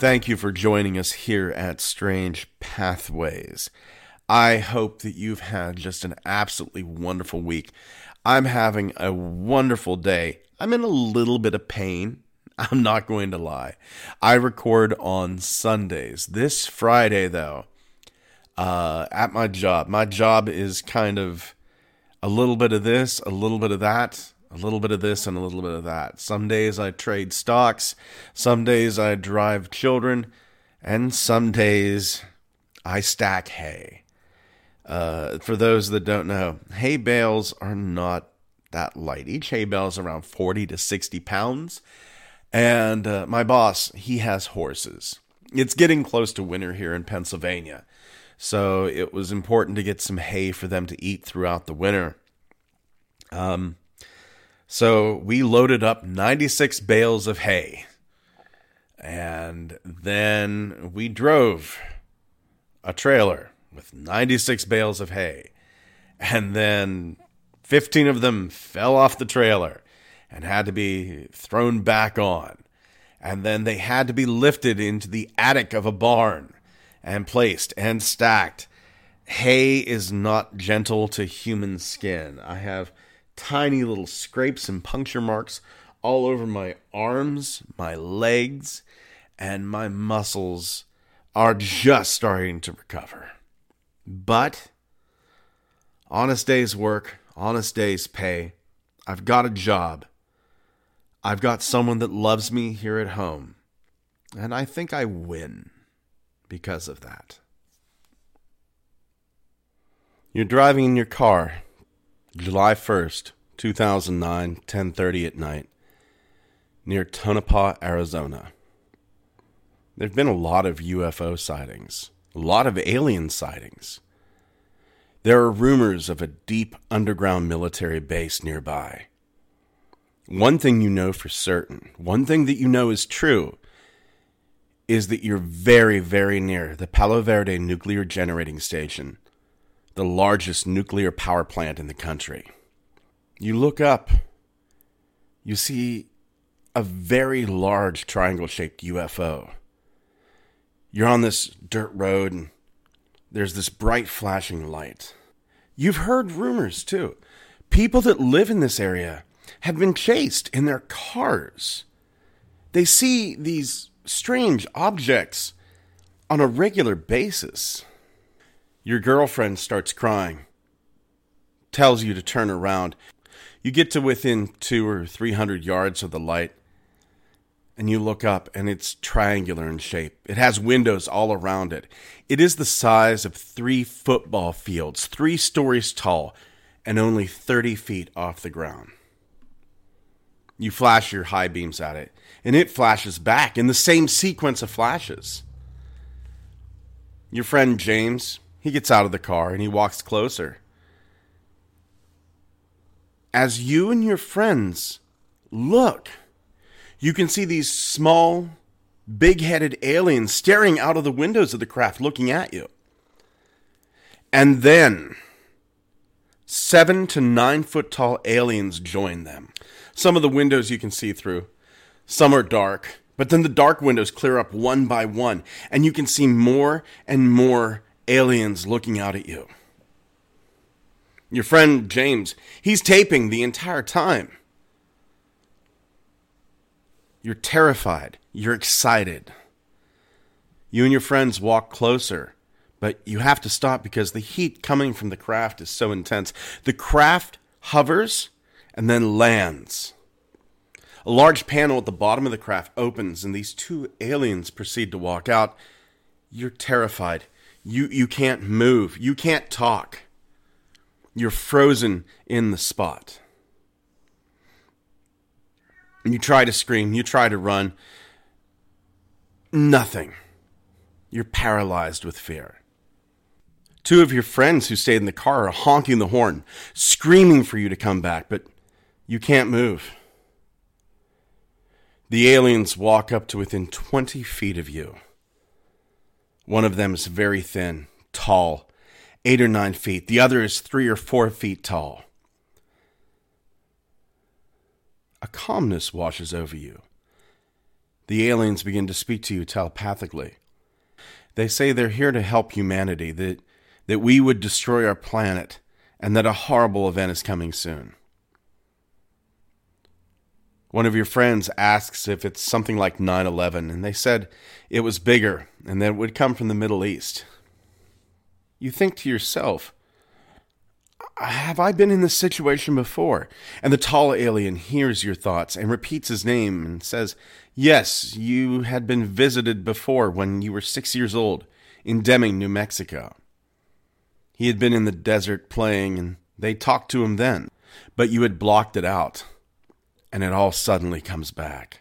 Thank you for joining us here at Strange Pathways. I hope that you've had just an absolutely wonderful week. I'm having a wonderful day. I'm in a little bit of pain. I'm not going to lie. I record on Sundays. This Friday, though, uh, at my job, my job is kind of a little bit of this, a little bit of that, a little bit of this, and a little bit of that. Some days I trade stocks, some days I drive children, and some days I stack hay. Uh, for those that don't know, hay bales are not that light. Each hay bale is around 40 to 60 pounds. And uh, my boss, he has horses. It's getting close to winter here in Pennsylvania. So it was important to get some hay for them to eat throughout the winter. Um, so we loaded up 96 bales of hay. And then we drove a trailer with 96 bales of hay. And then 15 of them fell off the trailer and had to be thrown back on. And then they had to be lifted into the attic of a barn and placed and stacked. Hay is not gentle to human skin. I have tiny little scrapes and puncture marks all over my arms, my legs, and my muscles are just starting to recover. But honest day's work, honest day's pay. I've got a job. I've got someone that loves me here at home. And I think I win because of that. You're driving in your car, July 1st, 2009, 10:30 at night, near Tonopah, Arizona. There've been a lot of UFO sightings, a lot of alien sightings. There are rumors of a deep underground military base nearby. One thing you know for certain, one thing that you know is true, is that you're very, very near the Palo Verde Nuclear Generating Station, the largest nuclear power plant in the country. You look up, you see a very large triangle shaped UFO. You're on this dirt road and there's this bright flashing light. You've heard rumors too. People that live in this area have been chased in their cars. They see these strange objects on a regular basis. Your girlfriend starts crying, tells you to turn around. You get to within two or three hundred yards of the light, and you look up and it's triangular in shape. It has windows all around it. It is the size of three football fields, three stories tall, and only 30 feet off the ground. You flash your high beams at it, and it flashes back in the same sequence of flashes. Your friend James, he gets out of the car and he walks closer. As you and your friends look, you can see these small, big headed aliens staring out of the windows of the craft looking at you. And then, seven to nine foot tall aliens join them. Some of the windows you can see through, some are dark, but then the dark windows clear up one by one, and you can see more and more aliens looking out at you. Your friend James, he's taping the entire time. You're terrified. You're excited. You and your friends walk closer, but you have to stop because the heat coming from the craft is so intense. The craft hovers and then lands. A large panel at the bottom of the craft opens, and these two aliens proceed to walk out. You're terrified. You, you can't move. You can't talk. You're frozen in the spot. You try to scream, you try to run. Nothing. You're paralyzed with fear. Two of your friends who stayed in the car are honking the horn, screaming for you to come back, but you can't move. The aliens walk up to within 20 feet of you. One of them is very thin, tall, eight or nine feet. The other is three or four feet tall. A calmness washes over you. the aliens begin to speak to you telepathically. They say they're here to help humanity, that, that we would destroy our planet, and that a horrible event is coming soon. One of your friends asks if it's something like 9 11, and they said it was bigger and that it would come from the Middle East. You think to yourself, have I been in this situation before? And the tall alien hears your thoughts and repeats his name and says, Yes, you had been visited before when you were six years old in Deming, New Mexico. He had been in the desert playing, and they talked to him then, but you had blocked it out and it all suddenly comes back.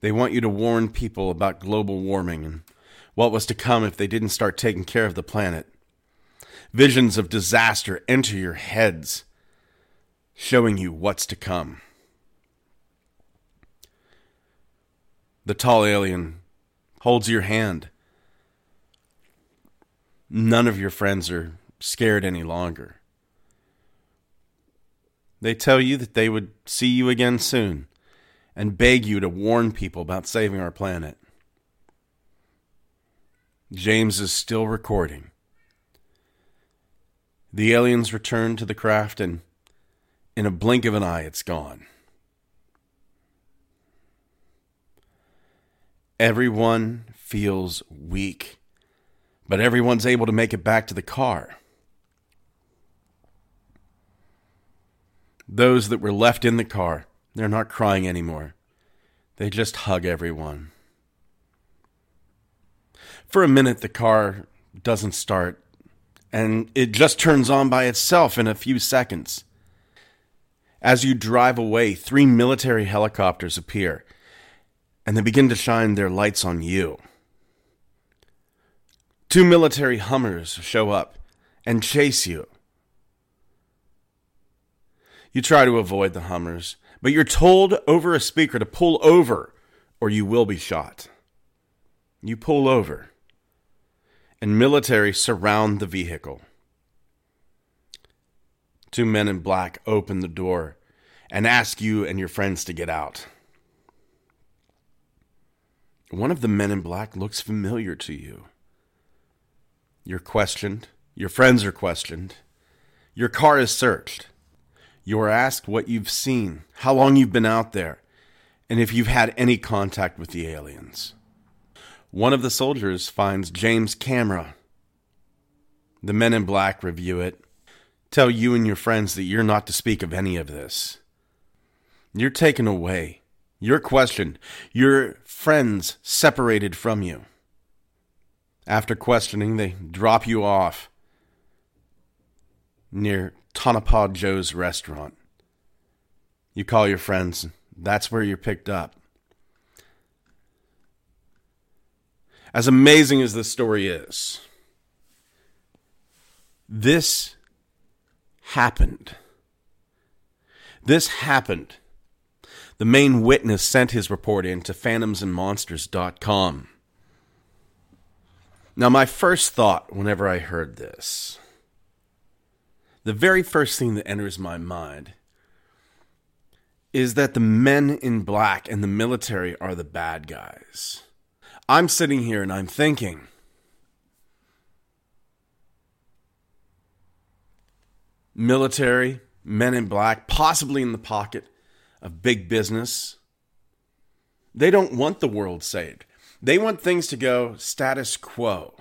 They want you to warn people about global warming and what was to come if they didn't start taking care of the planet. Visions of disaster enter your heads, showing you what's to come. The tall alien holds your hand. None of your friends are scared any longer. They tell you that they would see you again soon and beg you to warn people about saving our planet. James is still recording. The aliens return to the craft, and in a blink of an eye, it's gone. Everyone feels weak, but everyone's able to make it back to the car. Those that were left in the car, they're not crying anymore. They just hug everyone. For a minute, the car doesn't start, and it just turns on by itself in a few seconds. As you drive away, three military helicopters appear, and they begin to shine their lights on you. Two military Hummers show up and chase you. You try to avoid the Hummers, but you're told over a speaker to pull over or you will be shot. You pull over, and military surround the vehicle. Two men in black open the door and ask you and your friends to get out. One of the men in black looks familiar to you. You're questioned. Your friends are questioned. Your car is searched. You are asked what you've seen, how long you've been out there, and if you've had any contact with the aliens. One of the soldiers finds James' camera. The men in black review it, tell you and your friends that you're not to speak of any of this. You're taken away. You're questioned. Your friends separated from you. After questioning, they drop you off near Tonopah Joe's restaurant. You call your friends, that's where you're picked up. As amazing as this story is, this happened. This happened. The main witness sent his report in to phantomsandmonsters.com. Now, my first thought whenever I heard this the very first thing that enters my mind is that the men in black and the military are the bad guys. I'm sitting here and I'm thinking, military, men in black, possibly in the pocket of big business. They don't want the world saved. They want things to go status quo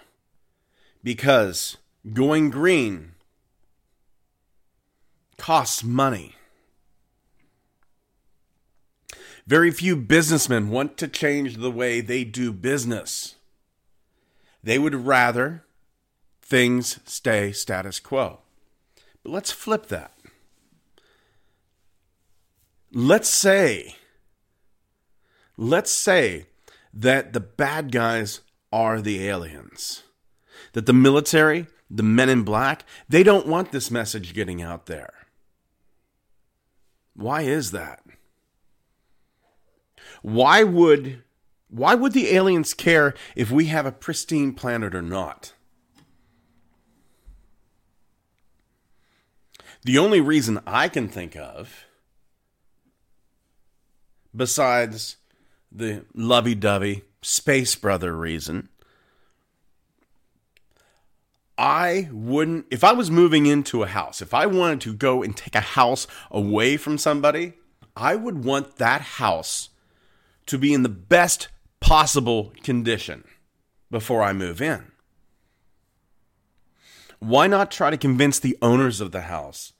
because going green costs money. Very few businessmen want to change the way they do business. They would rather things stay status quo. But let's flip that. Let's say, let's say that the bad guys are the aliens, that the military, the men in black, they don't want this message getting out there. Why is that? Why would why would the aliens care if we have a pristine planet or not? The only reason I can think of besides the lovey dovey space brother reason. I wouldn't, if I was moving into a house, if I wanted to go and take a house away from somebody, I would want that house to be in the best possible condition before I move in. Why not try to convince the owners of the house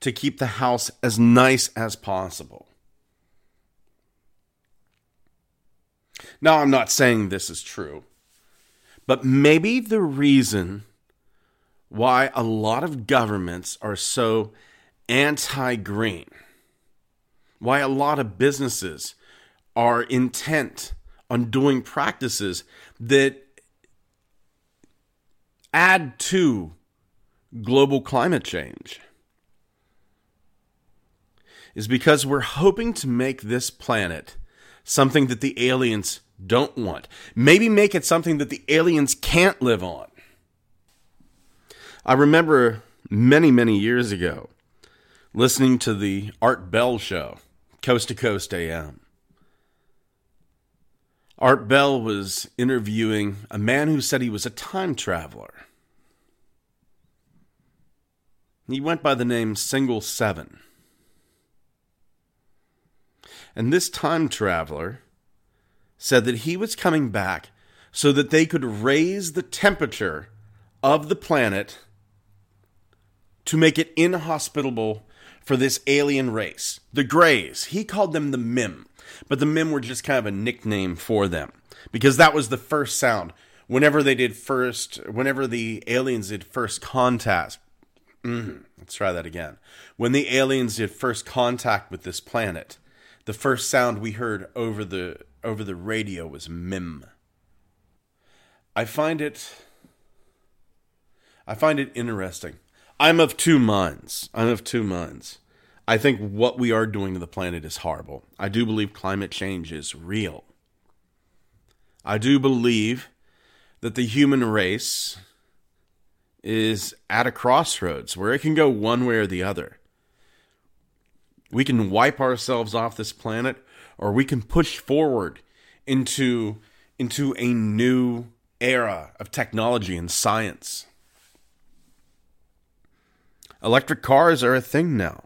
to keep the house as nice as possible? Now, I'm not saying this is true, but maybe the reason why a lot of governments are so anti green, why a lot of businesses are intent on doing practices that add to global climate change is because we're hoping to make this planet something that the aliens don't want. Maybe make it something that the aliens can't live on. I remember many, many years ago listening to the Art Bell show, Coast to Coast AM. Art Bell was interviewing a man who said he was a time traveler. He went by the name Single Seven. And this time traveler said that he was coming back so that they could raise the temperature of the planet to make it inhospitable for this alien race, the Greys. He called them the Mim, but the Mim were just kind of a nickname for them because that was the first sound. Whenever they did first, whenever the aliens did first contact, mm, let's try that again. When the aliens did first contact with this planet, the first sound we heard over the over the radio was mim. I find it I find it interesting. I'm of two minds. I'm of two minds. I think what we are doing to the planet is horrible. I do believe climate change is real. I do believe that the human race is at a crossroads where it can go one way or the other. We can wipe ourselves off this planet or we can push forward into into a new era of technology and science. Electric cars are a thing now.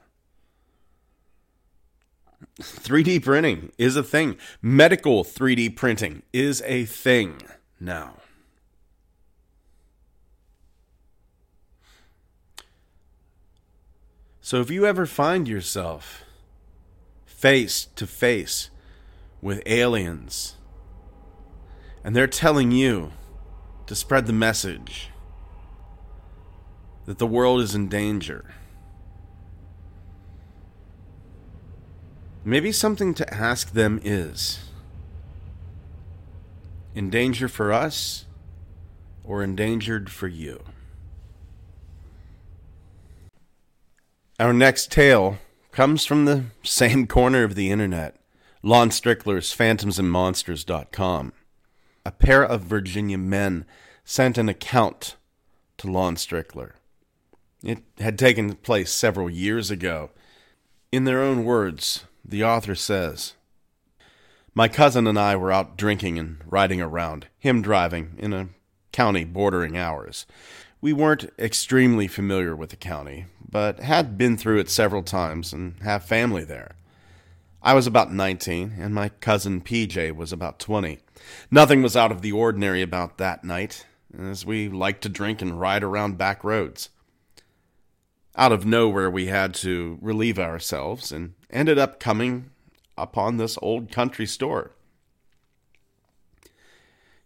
3D printing is a thing. Medical 3D printing is a thing now. So if you ever find yourself face to face with aliens and they're telling you to spread the message that the world is in danger, maybe something to ask them is in danger for us or endangered for you? Our next tale comes from the same corner of the internet Lon Strickler's phantomsandmonsters.com. A pair of Virginia men sent an account to Lon Strickler. It had taken place several years ago. In their own words, the author says My cousin and I were out drinking and riding around, him driving, in a county bordering ours. We weren't extremely familiar with the county, but had been through it several times and have family there. I was about 19, and my cousin PJ was about 20. Nothing was out of the ordinary about that night, as we liked to drink and ride around back roads. Out of nowhere, we had to relieve ourselves and ended up coming upon this old country store.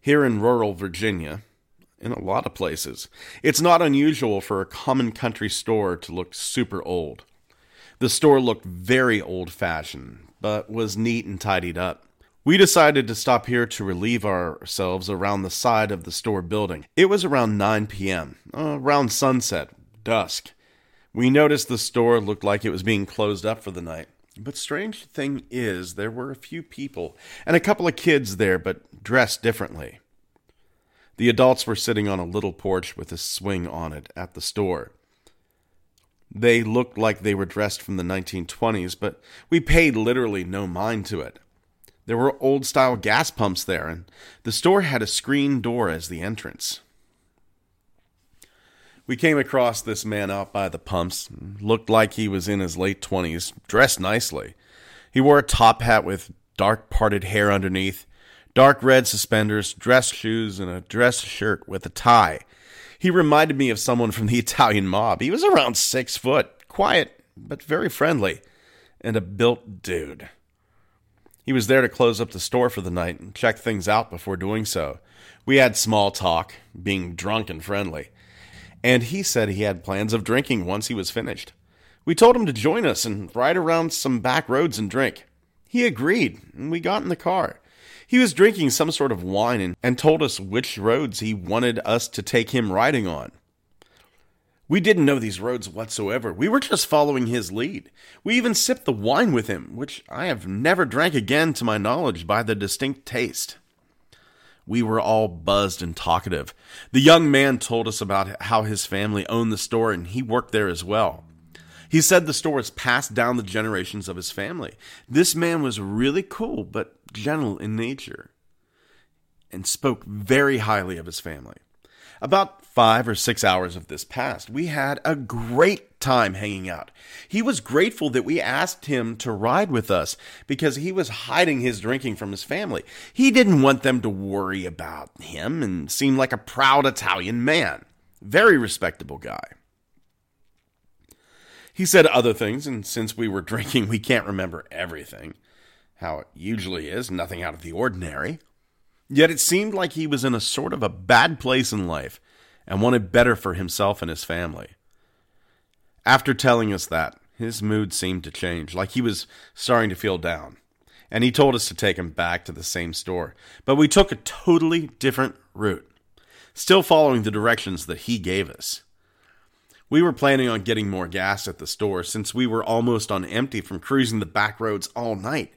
Here in rural Virginia, in a lot of places. It's not unusual for a common country store to look super old. The store looked very old fashioned, but was neat and tidied up. We decided to stop here to relieve ourselves around the side of the store building. It was around 9 p.m., around sunset, dusk. We noticed the store looked like it was being closed up for the night. But strange thing is, there were a few people and a couple of kids there, but dressed differently. The adults were sitting on a little porch with a swing on it at the store. They looked like they were dressed from the 1920s, but we paid literally no mind to it. There were old style gas pumps there, and the store had a screen door as the entrance. We came across this man out by the pumps. Looked like he was in his late 20s, dressed nicely. He wore a top hat with dark parted hair underneath, dark red suspenders, dress shoes, and a dress shirt with a tie. He reminded me of someone from the Italian mob. He was around six foot, quiet, but very friendly, and a built dude. He was there to close up the store for the night and check things out before doing so. We had small talk, being drunk and friendly and he said he had plans of drinking once he was finished. We told him to join us and ride around some back roads and drink. He agreed, and we got in the car. He was drinking some sort of wine and, and told us which roads he wanted us to take him riding on. We didn't know these roads whatsoever. We were just following his lead. We even sipped the wine with him, which I have never drank again to my knowledge by the distinct taste. We were all buzzed and talkative. The young man told us about how his family owned the store and he worked there as well. He said the store has passed down the generations of his family. This man was really cool, but gentle in nature, and spoke very highly of his family. About five or six hours of this passed. We had a great time hanging out. He was grateful that we asked him to ride with us because he was hiding his drinking from his family. He didn't want them to worry about him and seemed like a proud Italian man. Very respectable guy. He said other things, and since we were drinking, we can't remember everything. How it usually is, nothing out of the ordinary. Yet it seemed like he was in a sort of a bad place in life and wanted better for himself and his family. After telling us that, his mood seemed to change, like he was starting to feel down, and he told us to take him back to the same store. But we took a totally different route, still following the directions that he gave us. We were planning on getting more gas at the store since we were almost on empty from cruising the back roads all night.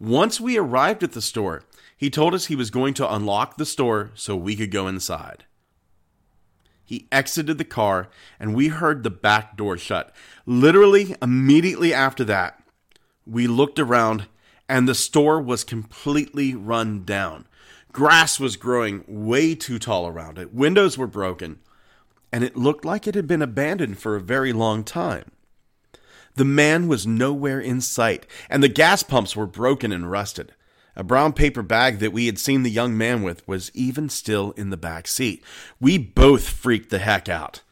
Once we arrived at the store, he told us he was going to unlock the store so we could go inside. He exited the car and we heard the back door shut. Literally, immediately after that, we looked around and the store was completely run down. Grass was growing way too tall around it, windows were broken, and it looked like it had been abandoned for a very long time. The man was nowhere in sight, and the gas pumps were broken and rusted. A brown paper bag that we had seen the young man with was even still in the back seat. We both freaked the heck out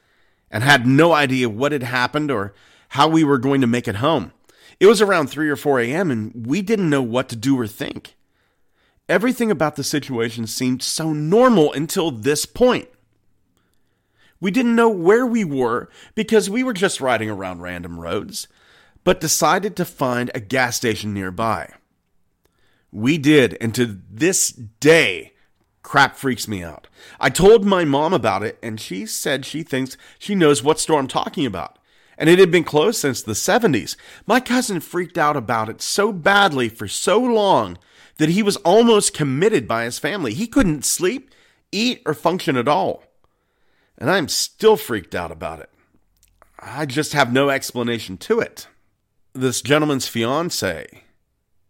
and had no idea what had happened or how we were going to make it home. It was around 3 or 4 a.m., and we didn't know what to do or think. Everything about the situation seemed so normal until this point. We didn't know where we were because we were just riding around random roads, but decided to find a gas station nearby. We did, and to this day, crap freaks me out. I told my mom about it, and she said she thinks she knows what store I'm talking about. And it had been closed since the 70s. My cousin freaked out about it so badly for so long that he was almost committed by his family. He couldn't sleep, eat, or function at all. And I'm still freaked out about it. I just have no explanation to it. This gentleman's fiance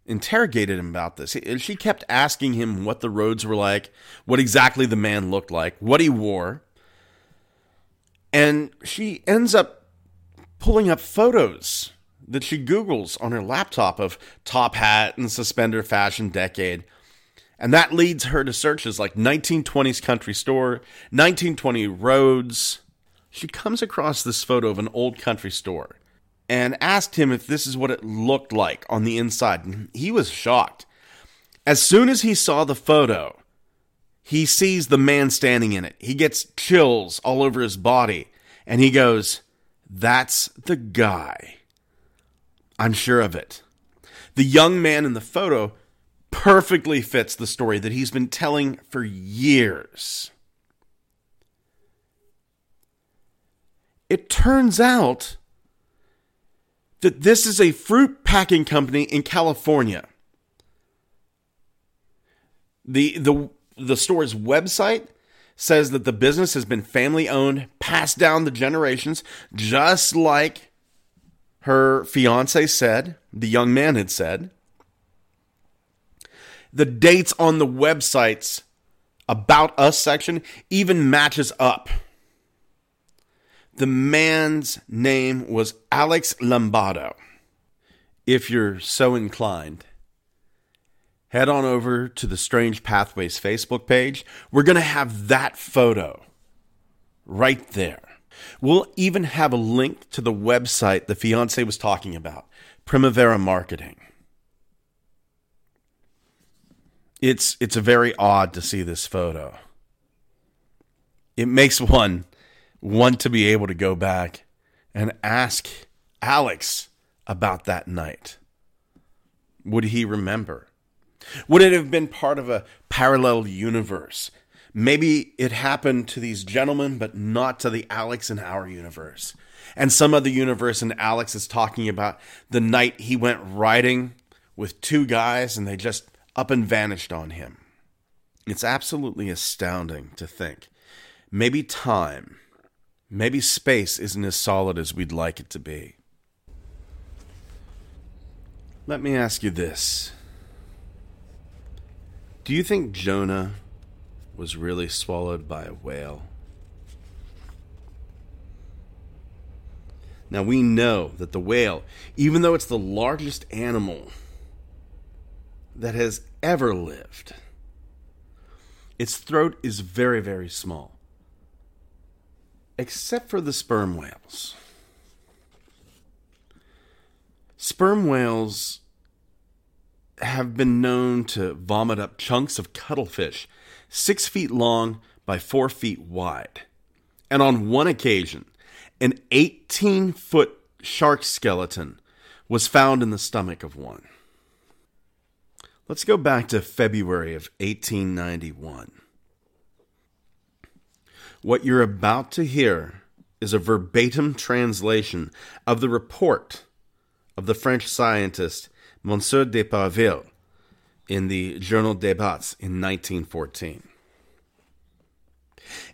interrogated him about this. She kept asking him what the roads were like, what exactly the man looked like, what he wore. And she ends up pulling up photos that she Googles on her laptop of top hat and suspender fashion decade. And that leads her to searches like 1920s country store, 1920 roads. She comes across this photo of an old country store and asked him if this is what it looked like on the inside. He was shocked. As soon as he saw the photo, he sees the man standing in it. He gets chills all over his body and he goes, That's the guy. I'm sure of it. The young man in the photo perfectly fits the story that he's been telling for years. It turns out that this is a fruit packing company in California. The, the, the store's website says that the business has been family owned, passed down the generations, just like her fiance said, the young man had said, the dates on the website's About Us section even matches up. The man's name was Alex Lombardo. If you're so inclined, head on over to the Strange Pathways Facebook page. We're going to have that photo right there. We'll even have a link to the website the fiance was talking about, Primavera Marketing. It's it's a very odd to see this photo. It makes one want to be able to go back and ask Alex about that night. Would he remember? Would it have been part of a parallel universe? Maybe it happened to these gentlemen, but not to the Alex in our universe. And some other universe, and Alex is talking about the night he went riding with two guys and they just up and vanished on him. It's absolutely astounding to think. Maybe time Maybe space isn't as solid as we'd like it to be. Let me ask you this Do you think Jonah was really swallowed by a whale? Now we know that the whale, even though it's the largest animal that has ever lived, its throat is very, very small except for the sperm whales. Sperm whales have been known to vomit up chunks of cuttlefish six feet long by four feet wide. And on one occasion, an 18 foot shark skeleton was found in the stomach of one. Let's go back to February of 1891. What you're about to hear is a verbatim translation of the report of the French scientist Monsieur de Parville in the Journal des Débats in 1914.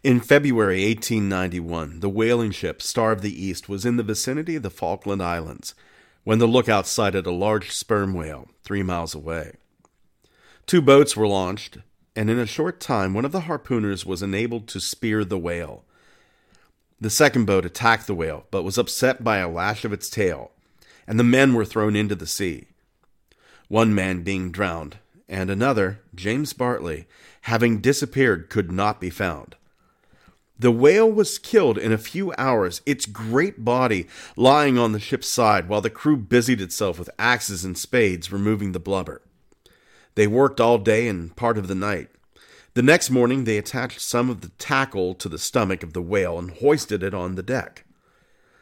In February 1891, the whaling ship Star of the East was in the vicinity of the Falkland Islands when the lookout sighted a large sperm whale three miles away. Two boats were launched and in a short time one of the harpooners was enabled to spear the whale. The second boat attacked the whale, but was upset by a lash of its tail, and the men were thrown into the sea. One man being drowned, and another, James Bartley, having disappeared, could not be found. The whale was killed in a few hours, its great body lying on the ship's side, while the crew busied itself with axes and spades removing the blubber. They worked all day and part of the night. The next morning, they attached some of the tackle to the stomach of the whale and hoisted it on the deck.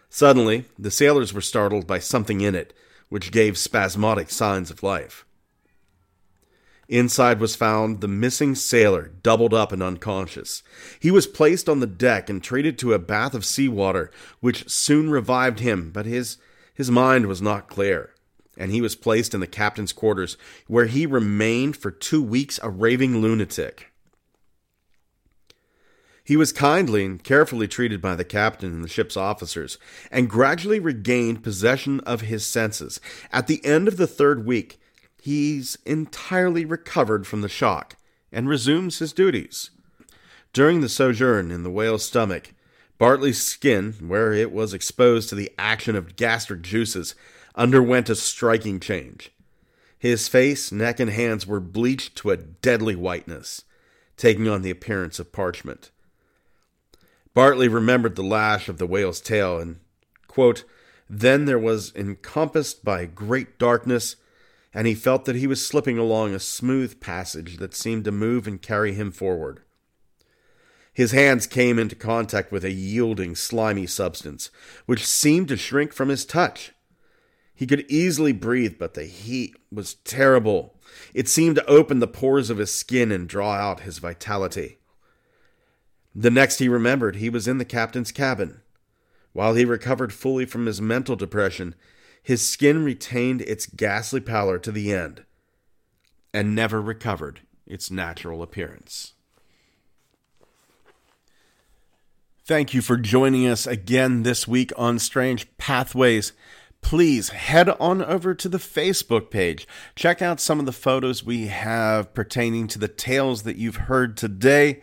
Suddenly, the sailors were startled by something in it, which gave spasmodic signs of life. Inside was found the missing sailor, doubled up and unconscious. He was placed on the deck and treated to a bath of seawater, which soon revived him, but his, his mind was not clear and he was placed in the captain's quarters, where he remained for two weeks a raving lunatic. He was kindly and carefully treated by the captain and the ship's officers, and gradually regained possession of his senses. At the end of the third week, he's entirely recovered from the shock and resumes his duties. During the sojourn in the whale's stomach, Bartley's skin, where it was exposed to the action of gastric juices, underwent a striking change. His face, neck, and hands were bleached to a deadly whiteness, taking on the appearance of parchment. Bartley remembered the lash of the whale's tail, and, quote, then there was encompassed by great darkness, and he felt that he was slipping along a smooth passage that seemed to move and carry him forward. His hands came into contact with a yielding, slimy substance, which seemed to shrink from his touch. He could easily breathe, but the heat was terrible. It seemed to open the pores of his skin and draw out his vitality. The next he remembered, he was in the captain's cabin. While he recovered fully from his mental depression, his skin retained its ghastly pallor to the end and never recovered its natural appearance. Thank you for joining us again this week on Strange Pathways. Please head on over to the Facebook page. Check out some of the photos we have pertaining to the tales that you've heard today.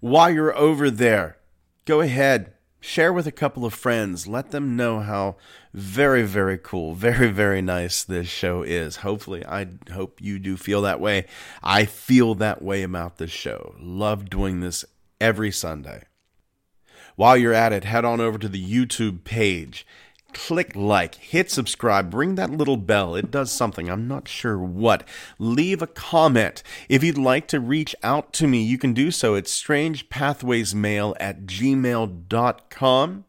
While you're over there, go ahead, share with a couple of friends. Let them know how very, very cool, very, very nice this show is. Hopefully, I hope you do feel that way. I feel that way about this show. Love doing this every Sunday. While you're at it, head on over to the YouTube page click like, hit subscribe, ring that little bell. It does something. I'm not sure what. Leave a comment. If you'd like to reach out to me, you can do so at strangepathwaysmail at gmail.com.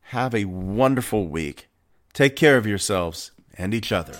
Have a wonderful week. Take care of yourselves and each other.